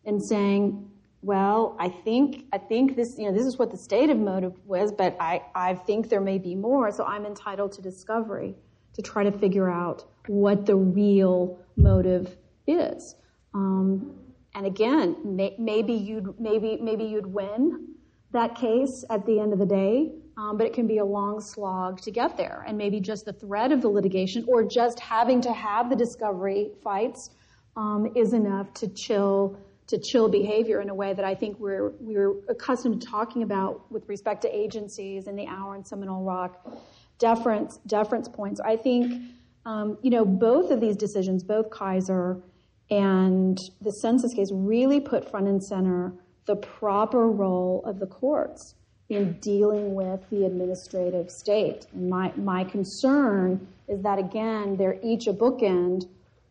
and saying, "Well, I think I think this you know this is what the stated motive was, but I I think there may be more, so I'm entitled to discovery to try to figure out what the real motive is." Um, and again, may, maybe you'd maybe maybe you'd win that case at the end of the day, um, but it can be a long slog to get there. And maybe just the threat of the litigation or just having to have the discovery fights um, is enough to chill to chill behavior in a way that I think we're we're accustomed to talking about with respect to agencies and the Auer in Seminole Rock deference deference points. I think um, you know both of these decisions, both Kisor and the census case, really put front and center the proper role of the courts in dealing with the administrative state. And my, my concern is that, again, they're each a bookend.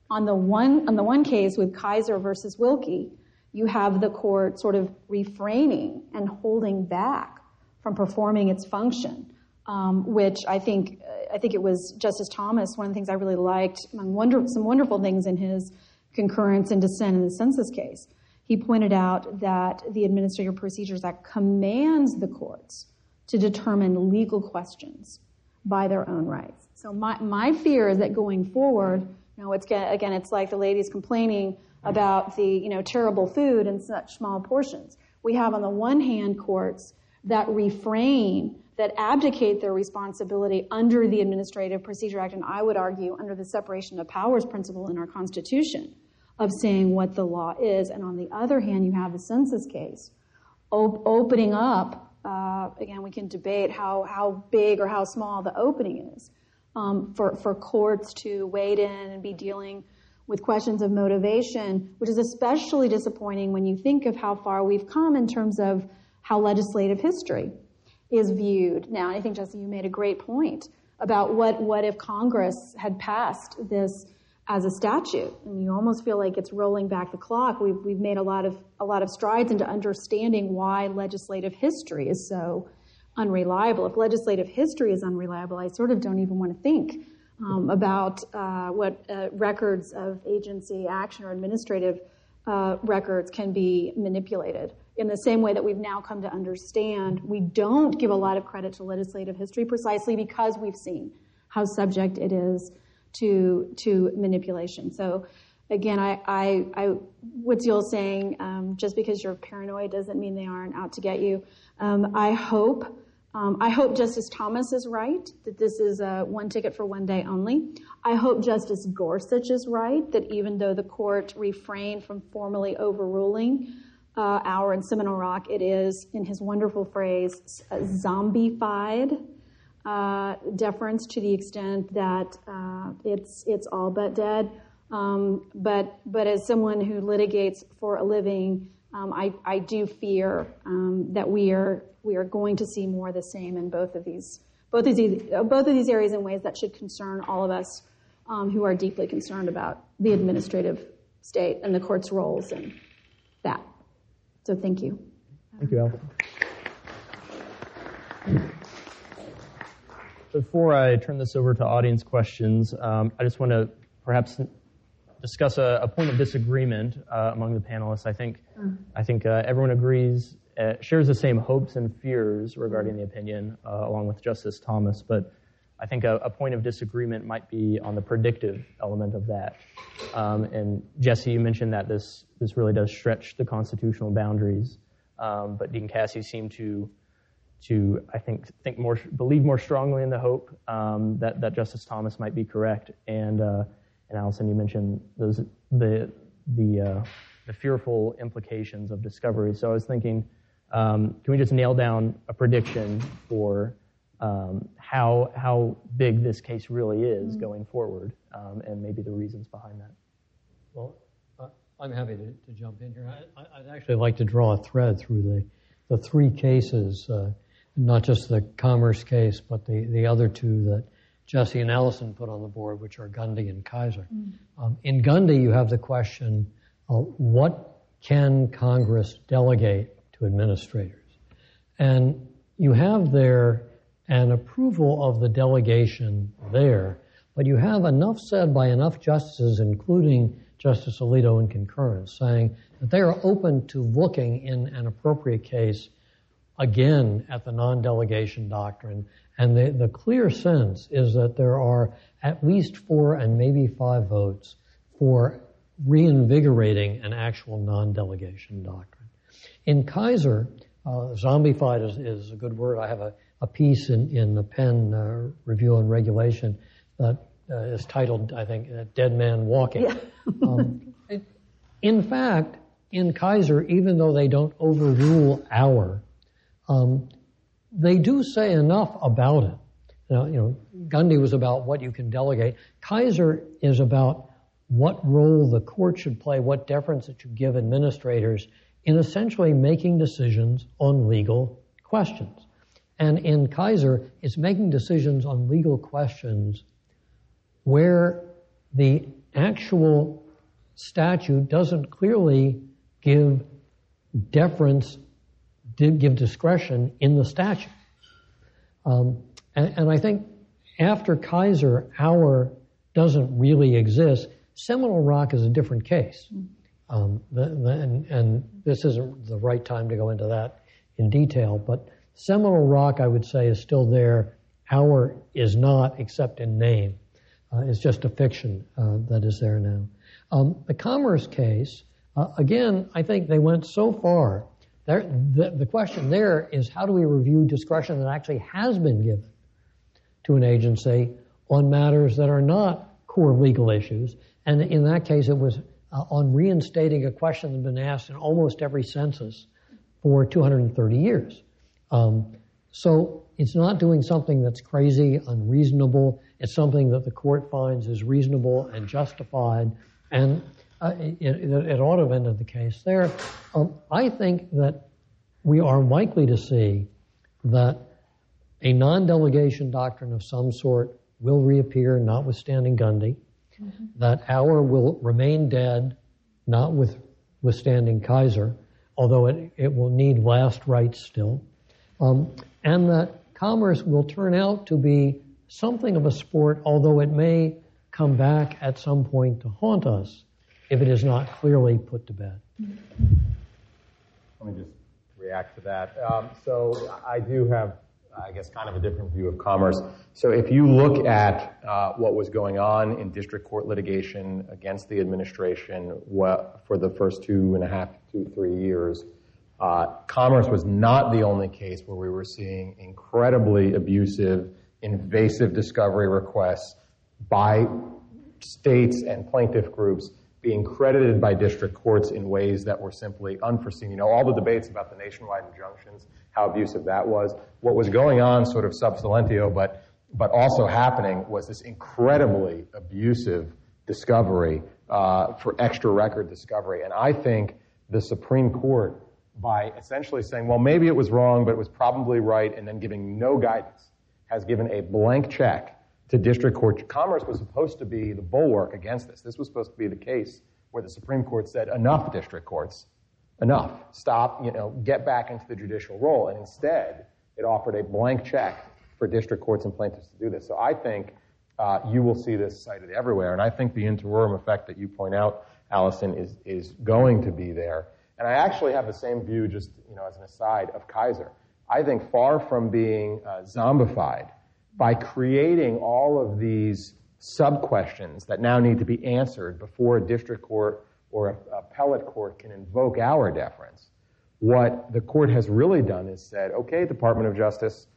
On the one, on the one case with Kisor versus Wilkie, you have the court sort of refraining and holding back from performing its function, um, which I think, I think it was Justice Thomas, one of the things I really liked, among wonder, some wonderful things in his concurrence and dissent in the census case he pointed out that the Administrative Procedures Act commands the courts to determine legal questions by their own rights. So my, my fear is that going forward, you know, it's again, it's like the ladies complaining about the you know terrible food in such small portions. We have on the one hand courts that refrain, that abdicate their responsibility under the Administrative Procedure Act, and I would argue under the separation of powers principle in our Constitution of saying what the law is. And on the other hand, you have the census case op- opening up. Uh, again, we can debate how, how big or how small the opening is um, for, for courts to wade in and be dealing with questions of motivation, which is especially disappointing when you think of how far we've come in terms of how legislative history is viewed. Now, I think, Jesse, you made a great point about what, what if Congress had passed this as a statute, and you almost feel like it's rolling back the clock. We've, we've made a lot of a lot of strides into understanding why legislative history is so unreliable. If legislative history is unreliable, I sort of don't even want to think um, about uh, what uh, records of agency action or administrative uh, records can be manipulated. In the same way that we've now come to understand, we don't give a lot of credit to legislative history precisely because we've seen how subject it is to to manipulation. So again, I, I, I what's Yul saying? Um, just because you're paranoid doesn't mean they aren't out to get you. Um, I hope. Um, I hope Justice Thomas is right that this is a one ticket for one day only. I hope Justice Gorsuch is right that even though the court refrained from formally overruling uh, Auer in Seminole Rock, it is, in his wonderful phrase, zombified uh, deference to the extent that uh, it's it's all but dead. Um, but but as someone who litigates for a living, um, I, I do fear um, that we are we are going to see more of the same in both of these both of these both of these areas in ways that should concern all of us um, who are deeply concerned about the administrative state and the court's roles and that. So thank you. Thank you, Al. Before I turn this over to audience questions, um, I just want to perhaps discuss a, a point of disagreement uh, among the panelists. I think, mm. I think uh, everyone agrees, uh, shares the same hopes and fears regarding the opinion, uh, along with Justice Thomas. But I think a, a, point of disagreement might be on the predictive element of that. Um, and Jesse, you mentioned that this this really does stretch the constitutional boundaries. Um, but Dean Cassie seemed to to, I think, think more, believe more strongly in the hope um, that, that Justice Thomas might be correct. And, uh, and Allyson, you mentioned those, the, the, uh, the fearful implications of discovery. So I was thinking, um, can we just nail down a prediction for um, how, how big this case really is mm-hmm. going forward um, and maybe the reasons behind that? Well, I'm happy to, to jump in here. I, would actually like to draw a thread through the, the three cases uh, not just the commerce case, but the, the other two that Jesse and Allyson put on the board, which are Gundy and Kisor. Mm. Um, in Gundy, you have the question uh, what can Congress delegate to administrators? And you have there an approval of the delegation there, but you have enough said by enough justices, including Justice Alito in concurrence, saying that they are open to looking in an appropriate case again at the non-delegation doctrine. And the, the clear sense is that there are at least four and maybe five votes for reinvigorating an actual non-delegation doctrine. In Kisor, uh, zombified is, is, a good word. I have a, a piece in, in the Penn uh, Review and Regulation that uh, is titled, I think, Dead Man Walking. Yeah. um, in fact, in Kisor, even though they don't overrule Auer, um, they do say enough about it. Now, you know, Gundy was about what you can delegate. Kisor is about what role the court should play, what deference it should give administrators in essentially making decisions on legal questions. And in Kisor, it's making decisions on legal questions where the actual statute doesn't clearly give deference, give discretion in the statute. Um, and, and, I think after Kisor, Auer doesn't really exist. Seminole Rock is a different case. Um, the, the, and, and, this isn't the right time to go into that in detail, but Seminole Rock, I would say, is still there. Auer is not, except in name. Uh, it's just a fiction uh, that is there now. Um, the Commerce case, uh, again, I think they went so far. There, the, the question there is how do we review discretion that actually has been given to an agency on matters that are not core legal issues? And in that case, it was uh, on reinstating a question that had been asked in almost every census for 230 years. Um, so it's not doing something that's crazy, unreasonable. It's something that the court finds is reasonable and justified, and it, it, it, ought to have ended the case there. Um, I think that we are likely to see that a non-delegation doctrine of some sort will reappear, notwithstanding Gundy. Mm-hmm. That Auer will remain dead, notwithstanding Kisor, although it, it will need last rites still. Um, and that commerce will turn out to be something of a sport, although it may come back at some point to haunt us if it is not clearly put to bed. Let me just react to that. Um, so I do have, I guess, kind of a different view of commerce. So if you look at uh, what was going on in district court litigation against the administration for the first two and a half, two, three years, uh, commerce was not the only case where we were seeing incredibly abusive, invasive discovery requests by states and plaintiff groups being credited by district courts in ways that were simply unforeseen. You know, all the debates about the nationwide injunctions, how abusive that was. What was going on sort of sub silentio, but, but also happening was this incredibly abusive discovery uh, for extra record discovery. And I think the Supreme Court by essentially saying, well, maybe it was wrong, but it was probably right, and then giving no guidance, has given a blank check to district court. Commerce was supposed to be the bulwark against this. This was supposed to be the case where the Supreme Court said, enough district courts, enough, stop, you know, get back into the judicial role. And instead, it offered a blank check for district courts and plaintiffs to do this. So I think uh, you will see this cited everywhere. And I think the interim effect that you point out, Allyson, is, is going to be there. And I actually have the same view, just you know, as an aside, of Kisor. I think far from being uh, zombified, by creating all of these sub questions that now need to be answered before a district court or a appellate court can invoke Auer deference, what the court has really done is said, okay, Department of Justice,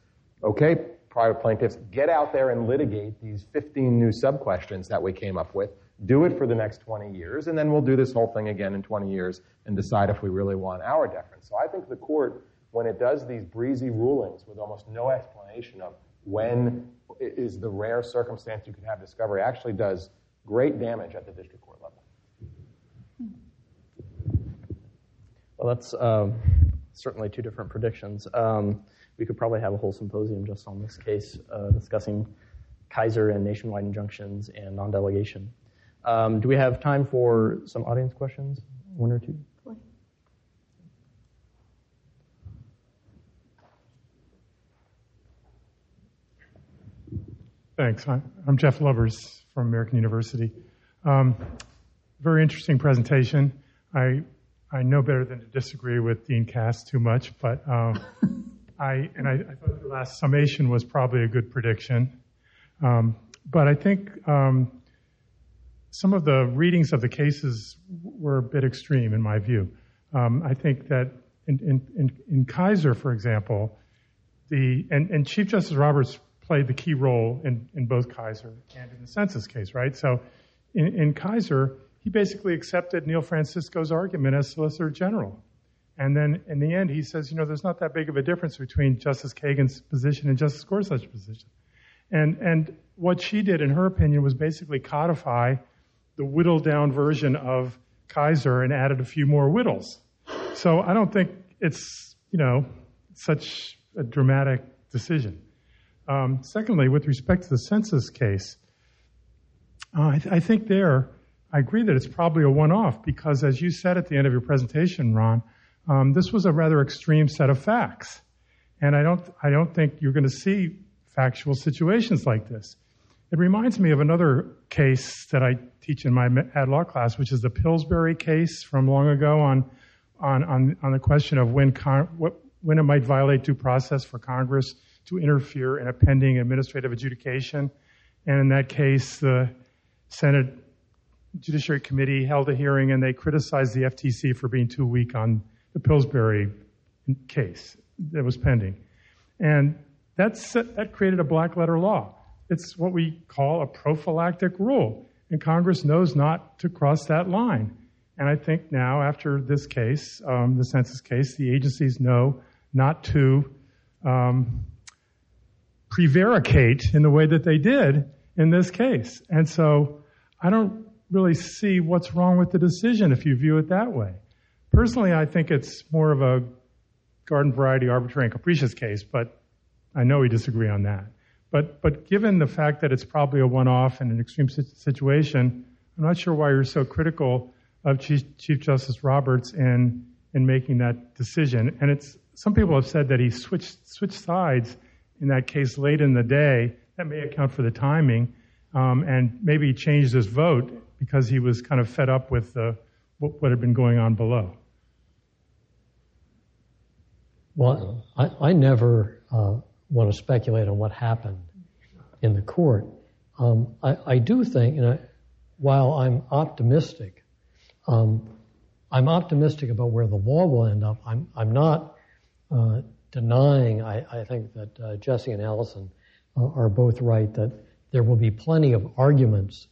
okay, private plaintiffs, get out there and litigate these 15 new sub questions that we came up with do it for the next 20 years, and then we'll do this whole thing again in 20 years and decide if we really want Auer deference. So I think the court, when it does these breezy rulings with almost no explanation of when is the rare circumstance you can have discovery, actually does great damage at the district court level. Well, that's um, certainly two different predictions. Um, we could probably have a whole symposium just on this case, uh, discussing Kisor and nationwide injunctions and non-delegation. Um, do we have time for some audience questions? One or two? Thanks. I'm Jeff Lubbers from American University. Um, very interesting presentation. I I know better than to disagree with Dean Cass too much, but um, I and I, I, thought the last summation was probably a good prediction. Um, but I think um, some of the readings of the cases were a bit extreme in my view. Um, I think that in, in, in, in Kisor, for example, the and, and Chief Justice Roberts played the key role in, in both Kisor and in the census case, right? So in, in Kisor, he basically accepted Noel Francisco's argument as Solicitor General. And then in the end, he says, you know, there's not that big of a difference between Justice Kagan's position and Justice Gorsuch's position. And, and what she did, in her opinion, was basically codify the whittled down version of Kisor and added a few more whittles. So I don't think it's, you know, such a dramatic decision. Um, secondly, with respect to the census case, uh, I, th- I, think there, I agree that it's probably a one off because, as you said at the end of your presentation, Ron, um, this was a rather extreme set of facts. And I don't, I don't think you're going to see factual situations like this. It reminds me of another case that I teach in my ad law class, which is the Pillsbury case from long ago on, on, on, on the question of when, con- what, when it might violate due process for Congress to interfere in a pending administrative adjudication. And in that case, the Senate Judiciary Committee held a hearing and they criticized the FTC for being too weak on the Pillsbury case that was pending. And that's, that created a black letter law. It's what we call a prophylactic rule. And Congress knows not to cross that line. And I think now, after this case, um, the census case, the agencies know not to um, prevaricate in the way that they did in this case. And so I don't really see what's wrong with the decision if you view it that way. Personally, I think it's more of a garden variety arbitrary and capricious case, but I know we disagree on that. But, but given the fact that it's probably a one off and an extreme situation, I'm not sure why you're so critical of Chief, Chief Justice Roberts in, in making that decision. And it's, some people have said that he switched, switched sides in that case late in the day. That may account for the timing. Um, and maybe he changed his vote because he was kind of fed up with what, what had been going on below. Well, I, I never uh, want to speculate on what happened in the court. Um, I, I, do think, you know, while I'm optimistic, um, I'm optimistic about where the law will end up. I'm, I'm not uh, denying, I, I, think that uh, Jesse and Allyson are both right that there will be plenty of arguments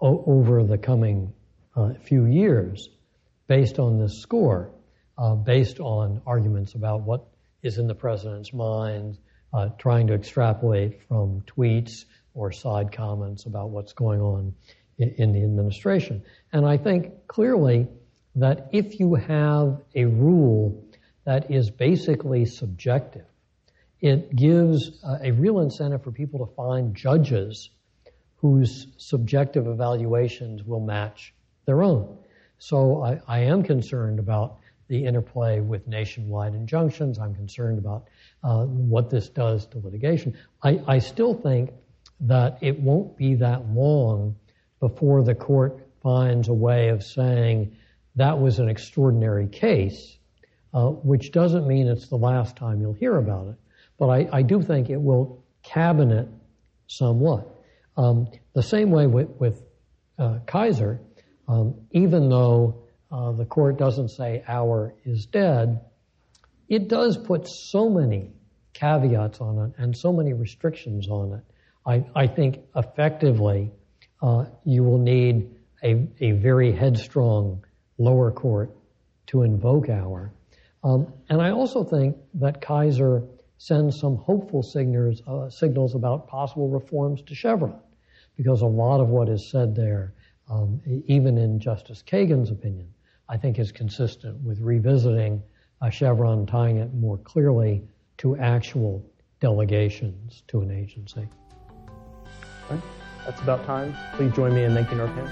o- over the coming uh, few years based on this score, uh, based on arguments about what is in the president's mind, uh, trying to extrapolate from tweets or side comments about what's going on in, in the administration. And I think clearly that if you have a rule that is basically subjective, it gives uh, a real incentive for people to find judges whose subjective evaluations will match their own. So I, I am concerned about the interplay with nationwide injunctions. I'm concerned about uh, what this does to litigation. I, I, still think that it won't be that long before the court finds a way of saying that was an extraordinary case, uh, which doesn't mean it's the last time you'll hear about it. But I, I do think it will cabinet somewhat. Um, the same way with, with uh, Kisor, um, even though uh, the court doesn't say Auer is dead, it does put so many caveats on it and so many restrictions on it. I, I think effectively uh, you will need a, a very headstrong lower court to invoke Auer. Um, and I also think that Kisor sends some hopeful signals, uh, signals about possible reforms to Chevron, because a lot of what is said there, um, even in Justice Kagan's opinion, I think is consistent with revisiting a Chevron, tying it more clearly to actual delegations to an agency. That's about time. Please join me in thanking our panel.